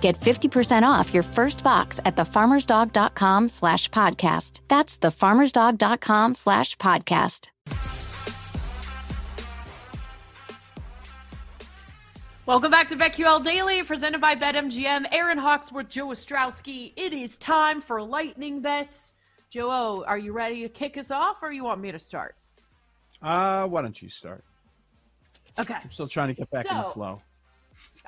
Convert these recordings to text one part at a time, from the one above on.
Get 50% off your first box at thefarmersdog.com slash podcast. That's thefarmersdog.com slash podcast. Welcome back to BetQL Daily, presented by BetMGM. Aaron Hawksworth, Joe Ostrowski. It is time for lightning bets. Joe, are you ready to kick us off, or you want me to start? Uh, why don't you start? Okay. I'm still trying to get back in the flow.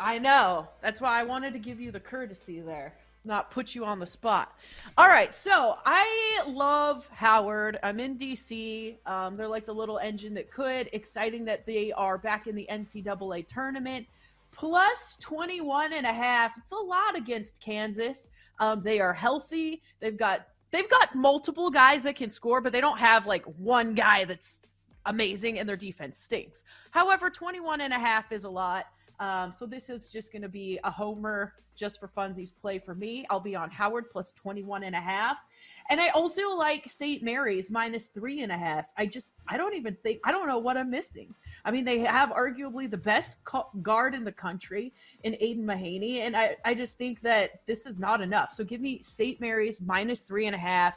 I know. That's why I wanted to give you the courtesy there, not put you on the spot. All right. So I love Howard. I'm in DC. Um, they're like the little engine that could. Exciting that they are back in the NCAA tournament. Plus 21 and a half. It's a lot against Kansas. Um, they are healthy. They've got they've got multiple guys that can score, but they don't have like one guy that's amazing and their defense stinks. However, 21 and a half is a lot. Um, so this is just going to be a homer just for funsies play for me. I'll be on Howard plus 21 and a half. And I also like St. Mary's minus three and a half. I just, I don't even think, I don't know what I'm missing. I mean, they have arguably the best co- guard in the country in Aidan Mahaney. And I, I just think that this is not enough. So give me St. Mary's minus three and a half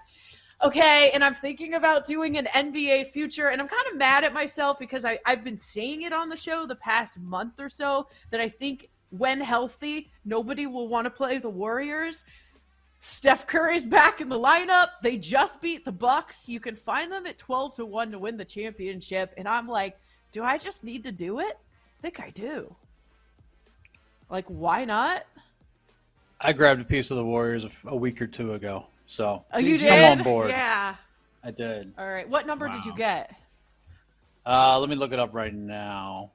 okay and i'm thinking about doing an nba future and i'm kind of mad at myself because I, i've been saying it on the show the past month or so that i think when healthy nobody will want to play the warriors. Steph curry's back in the lineup. They just beat the bucks. You can find them at 12 to 1 to win the championship and i'm like do i just need to do it? I think i do. Like why not? I grabbed a piece of the Warriors a, a week or two ago, so oh you come did on board. yeah I did. all right what number did you get Uh, let me look it up right now.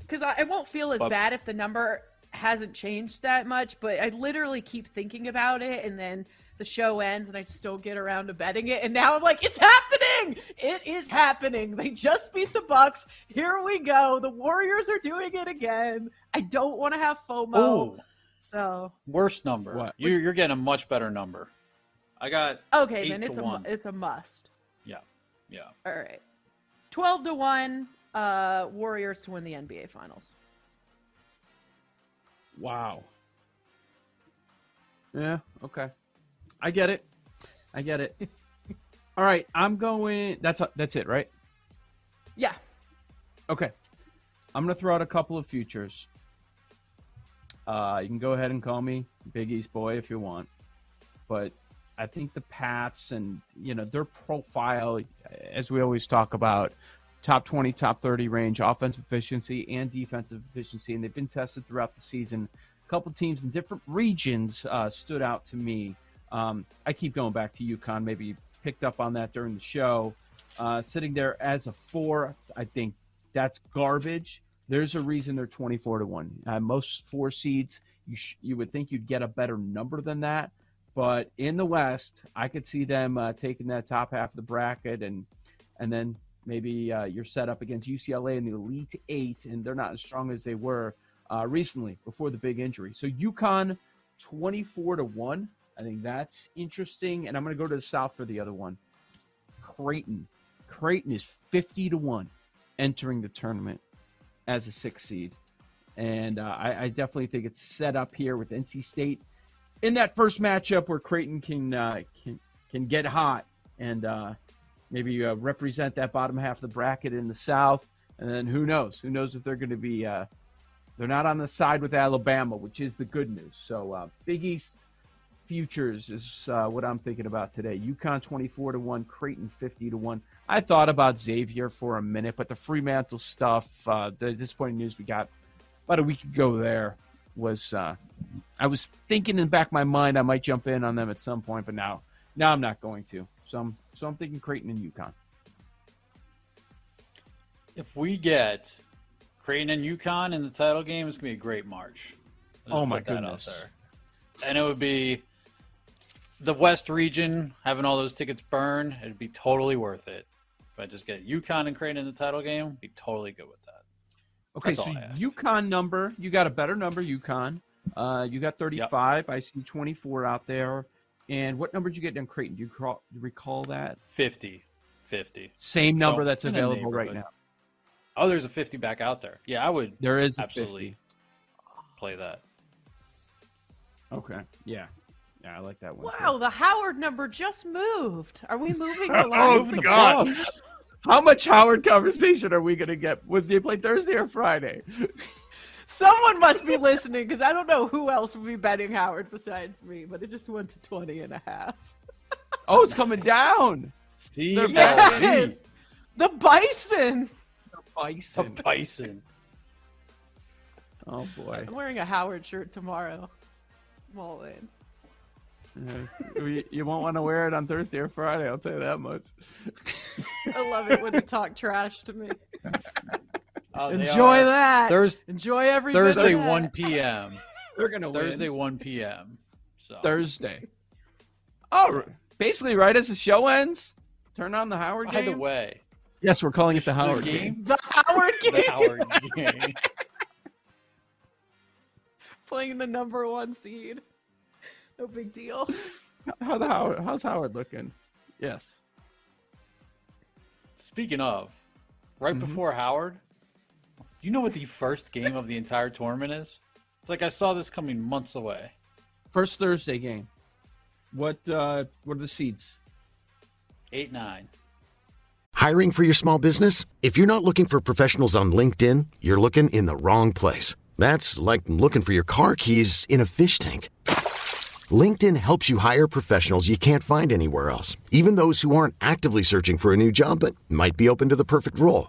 because I, I won't feel as But- bad if the number hasn't changed that much, but I literally keep thinking about it, and then the show ends, and I still get around to betting it. And now I'm like, it's happening! It is happening. They just beat the Bucks. Here we go. The Warriors are doing it again. I don't want to have FOMO. Oh, So worst number. What? You're, you're getting a much better number. I got okay, Eight then to it's a one. it's a must. yeah, yeah. All right, twelve to one. Uh, Warriors to win the NBA Finals. Wow. Yeah. Okay. I get it. I get it. All right. I'm going. That's that's it, right? Yeah. Okay. I'm gonna throw out a couple of futures. Uh, you can go ahead and call me Big East Boy if you want, but I think the Pats and you know their profile, as we always talk about, top 20, top 30 range, offensive efficiency and defensive efficiency, and they've been tested throughout the season. A couple teams in different regions uh, stood out to me. Um, I keep going back to UConn. Maybe you picked up on that during the show. Uh, sitting there as a four, I think that's garbage. There's a reason they're 24 to one. Uh, most four seeds, you sh- you would think you'd get a better number than that. But in the West, I could see them uh, taking that top half of the bracket, and and then maybe uh, you're set up against UCLA in the Elite Eight, and they're not as strong as they were uh, recently before the big injury. So UConn, 24 to one. I think that's interesting, and I'm going to go to the South for the other one. Creighton, Creighton is 50 to one entering the tournament as a six seed, and uh, I, I definitely think it's set up here with NC State in that first matchup where Creighton can uh, can can get hot and uh, maybe uh, represent that bottom half of the bracket in the South, and then who knows? Who knows if they're going to be? Uh, they're not on the side with Alabama, which is the good news. So uh, Big East futures is uh, what I'm thinking about today. UConn 24 to one, Creighton 50 to one. I thought about Xavier for a minute, but the Freemantle stuff, the disappointing news we got about a week ago there was I was thinking in the back of my mind I might jump in on them at some point, but now now I'm not going to. So I'm so I'm thinking Creighton and UConn. If we get Creighton and UConn in the title game, it's gonna be a great March. oh my goodness! And it would be the West region having all those tickets burn. It'd be totally worth it. If I just get UConn and Creighton in the title game, be totally good with that. Okay, That's so UConn number, you got a better number, UConn. Uh, you got 35. Yep. I see 24 out there. And what number did you get in Creighton? Do you, recall, do you recall that? 50. 50. Same number so, that's available right now. Oh, there's a 50 back out there. Yeah, I would. There is absolutely play that. Okay. Yeah. Yeah, I like that one. Wow, too. the Howard number just moved. Are we moving the line? oh, the God. How much Howard conversation are we going to get? Would they play Thursday or Friday? Someone must be listening because I don't know who else would be betting Howard besides me, but it just went to 20 and a half. oh, it's coming down. See, yes. The Bison. The Bison. The Bison. Oh boy. I'm wearing a Howard shirt tomorrow. I'm all in. Yeah. you won't want to wear it on Thursday or Friday. I'll tell you that much. I love it when you talk trash to me. Oh, Enjoy that. Thursday. Enjoy every Thursday 1 p.m. They're gonna Thursday win. 1 p.m. So. Thursday. Oh, basically, right as the show ends, turn on the Howard By game. the way, yes, we're calling it the Howard game. game. The Howard game. the Howard game. Playing the number one seed. No big deal. How the Howard? How's Howard looking? Yes. Speaking of, right mm-hmm. before Howard, you know what the first game of the entire tournament is? It's like I saw this coming months away. First Thursday game. What uh what are the seeds? Eight nine. Hiring for your small business? If you're not looking for professionals on LinkedIn, you're looking in the wrong place. That's like looking for your car keys in a fish tank. LinkedIn helps you hire professionals you can't find anywhere else, even those who aren't actively searching for a new job but might be open to the perfect role.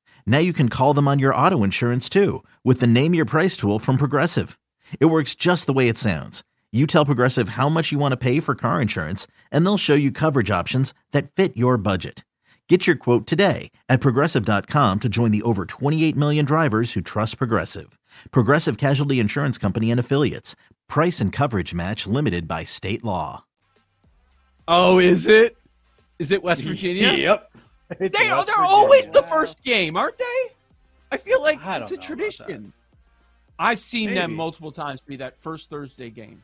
Now you can call them on your auto insurance too with the Name Your Price tool from Progressive. It works just the way it sounds. You tell Progressive how much you want to pay for car insurance, and they'll show you coverage options that fit your budget. Get your quote today at progressive.com to join the over 28 million drivers who trust Progressive. Progressive Casualty Insurance Company and Affiliates. Price and coverage match limited by state law. Oh, is it? Is it West Virginia? yep. It's they, are they're always the first game, aren't they? I feel like I it's a tradition. I've seen Maybe. them multiple times be that first Thursday game.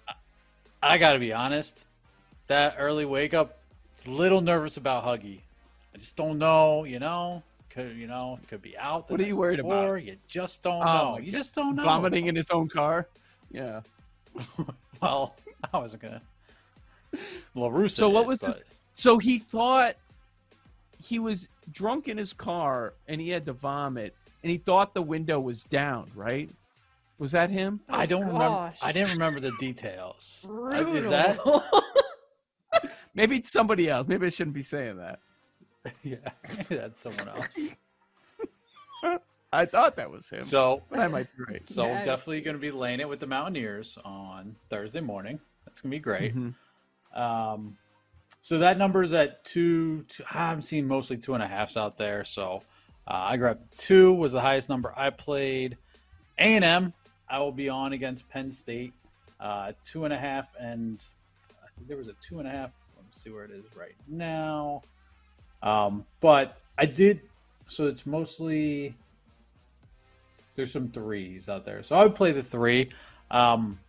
I, got to be honest. That early wake up, little nervous about Huggy. I just don't know. You know, could you know could be out. what are you worried before. about? You just don't oh, know. You just don't know. Vomiting in his own car. Yeah. well, I wasn't gonna. LaRussa. So what was this? So he thought he was drunk in his car and he had to vomit and he thought the window was down, right? Was that him? I don't Gosh. remember. I didn't remember the details. Brutal. Is that? Maybe it's somebody else. Maybe I shouldn't be saying that. yeah, that's someone else. I thought that was him. So I might be right. So definitely going to be laying it with the Mountaineers on Thursday morning. That's going to be great. Mm-hmm. Um, so that number is at two, two. I'm seeing mostly two and a halfs out there. So uh, I grabbed two was the highest number I played. A and M I will be on against Penn State. Uh, two and a half, and I think there was a two and a half. Let me see where it is right now. Um, but I did, so it's mostly there's some threes out there, so I would play the three. Um,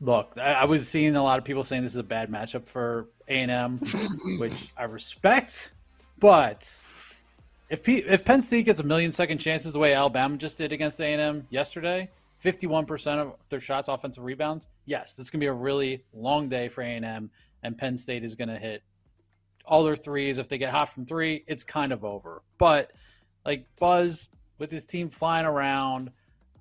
look, I, I was seeing a lot of people saying this is a bad matchup for A and M, which I respect, but if P- if Penn State gets a million second chances the way Alabama just did against A and M yesterday, fifty one percent of their shots offensive rebounds, yes, this is gonna be a really long day for A and M, and Penn State is gonna hit all their threes. If they get hot from three, it's kind of over. But like Buzz with his team flying around.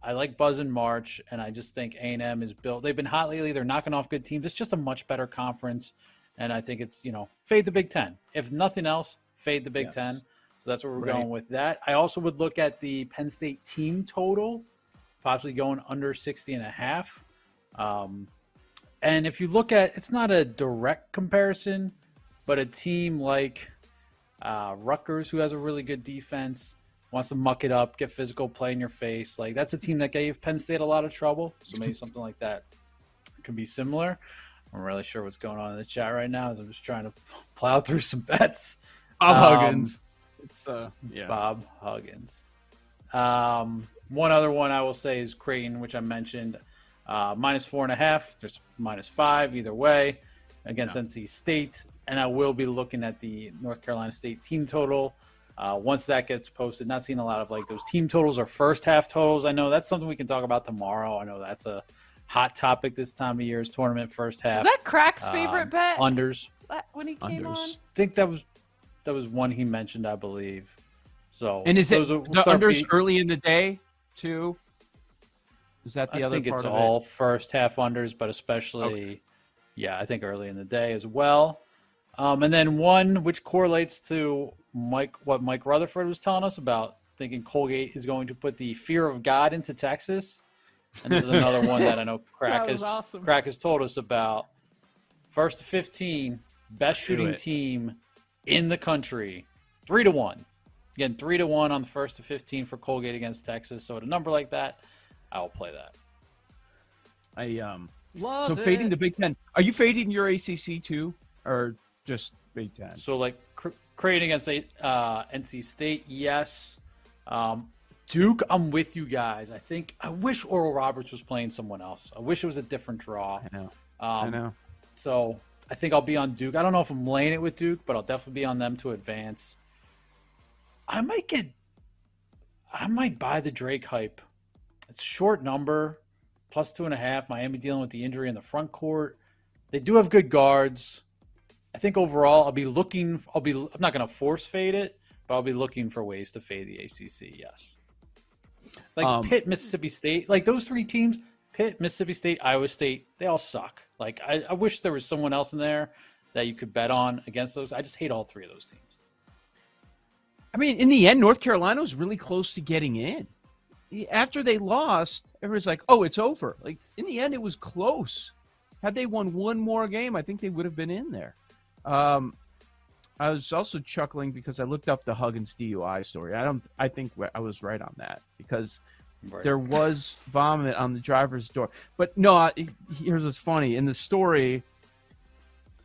I like Buzz in March, and I just think A&M is built. They've been hot lately. They're knocking off good teams. It's just a much better conference, and I think it's you know fade the Big Ten. If nothing else, fade the Big Yes. Ten. So that's where we're Right. going with that. I also would look at the Penn State team total, possibly going under 60 and a half. Um, and if you look at, it's not a direct comparison, but a team like uh, Rutgers, who has a really good defense, wants to muck it up, get physical, play in your face. Like that's a team that gave Penn State a lot of trouble. So maybe something like that could be similar. I'm really sure what's going on in the chat right now as I'm just trying to plow through some bets. Bob Um, Huggins. It's uh yeah. Bob Huggins. Um, one other one I will say is Creighton, which I mentioned, uh, minus four and a half. There's minus five either way against NC State, and I will be looking at the North Carolina State team total. Uh, once that gets posted, not seeing a lot of like those team totals or first half totals. I know that's something we can talk about tomorrow. I know that's a hot topic this time of year is tournament first half. Is that Crack's favorite Um, bet Unders. when he came Unders. on? I think that was that was one he mentioned, I believe. So And is it those are- the unders be- early in the day too? Is that the I other think part it's of all it? first half unders, but especially, yeah, I think early in the day as well. Um, and then one which correlates to Mike, what Mike Rutherford was telling us about thinking Colgate is going to put the fear of God into Texas. And this is another one that I know Crack has awesome. Crack has told us about. First to fifteen, best shooting team in the country, three to one. Again, three to one on the first to fifteen for Colgate against Texas. So at a number like that, I will play that. I um Love so it. fading the Big Ten. Are you fading your ACC too, or just Big Ten? So like Cr- Creighton against uh, NC State, yes. Um, Duke, I'm with you guys. I think I wish Oral Roberts was playing someone else. I wish it was a different draw. I know. Um, I know. So I think I'll be on Duke. I don't know if I'm laying it with Duke, but I'll definitely be on them to advance. I might get, I might buy the Drake hype. It's short number, plus two and a half. Miami dealing with the injury in the front court. They do have good guards. I think overall, I'll be looking. I'll be. I'm not going to force fade it, but I'll be looking for ways to fade the ACC. Yes, like Um, Pitt, Mississippi State, like those three teams. Pitt, Mississippi State, Iowa State, they all suck. Like I, I wish there was someone else in there that you could bet on against those. I just hate all three of those teams. I mean, in the end, North Carolina was really close to getting in. After they lost, everyone's like, "Oh, it's over." Like in the end, it was close. Had they won one more game, I think they would have been in there. Um, I was also chuckling because I looked up the Huggins DUI story. I don't. I think I was right on that because Right. there was vomit on the driver's door. But no, I- here's what's funny. In the story,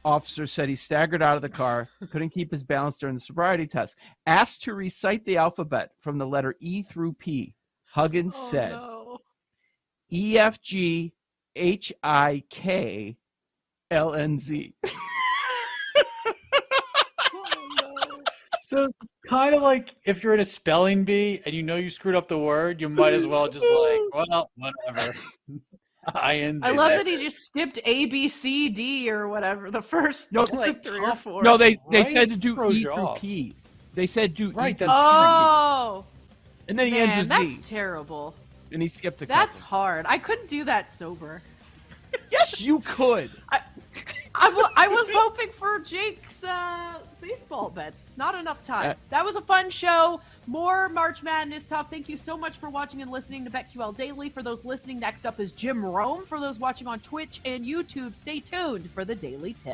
officer said he staggered out of the car, couldn't keep his balance during the sobriety test. Asked to recite the alphabet from the letter E through P, Huggins Oh, said no. E F G H I K L N Z. So kind of like if you're in a spelling bee and you know you screwed up the word, you might as well just like, well, whatever. I end. I love that he just skipped A, B, C, D, or whatever the first No, That's like a three or four. No, they they Right? said to do Throws E through off. P. They said do Right, E that's P. Oh, And then he man, ends that's a Z, terrible. and he skipped a That's couple. hard. I couldn't do that sober. Yes, you could. I, w- I was hoping for Jake's uh, baseball bets. Not enough time. Uh, that was a fun show. More March Madness talk. Thank you so much for watching and listening to BetQL Daily. For those listening, next up is Jim Rome. For those watching on Twitch and YouTube, stay tuned for the Daily Tip.